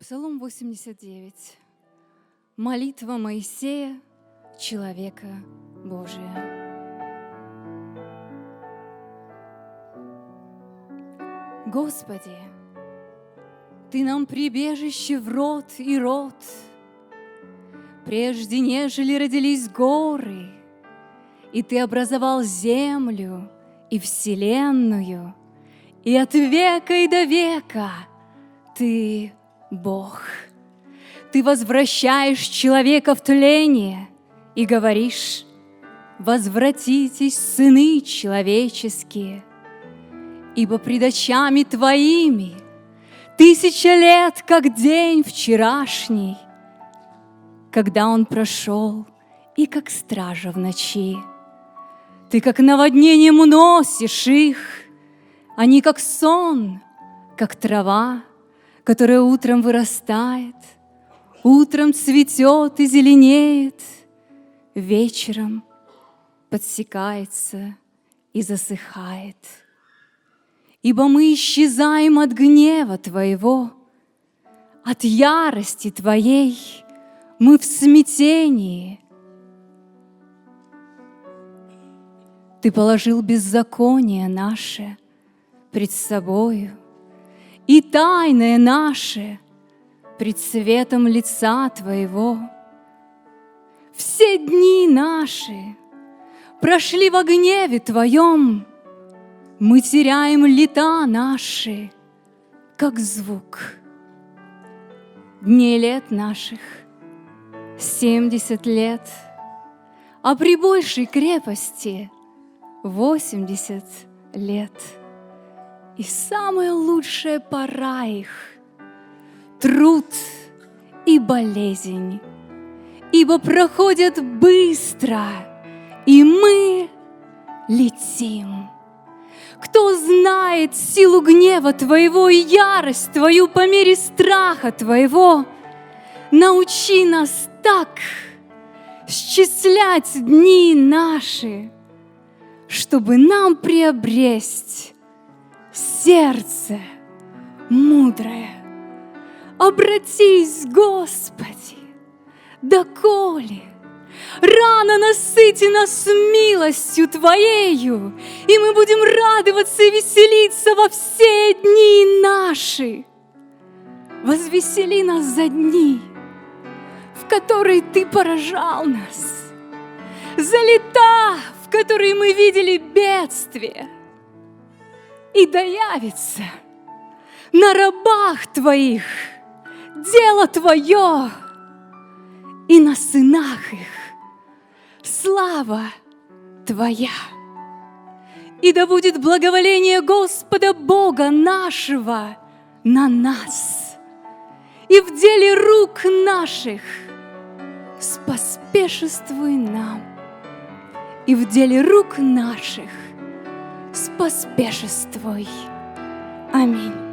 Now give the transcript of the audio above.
Псалом 89. Молитва Моисея, человека Божия. Господи, Ты нам прибежище в рот и рот, Прежде нежели родились горы, И Ты образовал землю и вселенную, И от века и до века Ты Бог. Ты возвращаешь человека в тление и говоришь, Возвратитесь, сыны человеческие, Ибо пред очами Твоими Тысяча лет, как день вчерашний, Когда он прошел, и как стража в ночи. Ты как наводнением уносишь их, Они как сон, как трава, которая утром вырастает, утром цветет и зеленеет, вечером подсекается и засыхает. Ибо мы исчезаем от гнева Твоего, от ярости Твоей мы в смятении. Ты положил беззаконие наше пред собою, и тайное наше пред светом лица Твоего. Все дни наши прошли во гневе Твоем, мы теряем лета наши, как звук. Дней лет наших семьдесят лет, а при большей крепости восемьдесят лет — и самая лучшая пора их — труд и болезнь, ибо проходят быстро, и мы летим. Кто знает силу гнева Твоего и ярость Твою по мере страха Твоего, научи нас так счислять дни наши, чтобы нам приобресть сердце мудрое. Обратись, Господи, доколе рано насыти нас милостью Твоею, и мы будем радоваться и веселиться во все дни наши. Возвесели нас за дни, в которые Ты поражал нас, за лета, в которые мы видели бедствие – и доявится на рабах твоих дело твое, и на сынах их слава твоя. И да будет благоволение Господа Бога нашего на нас, и в деле рук наших споспешествуй нам, и в деле рук наших споспешествуй. Аминь.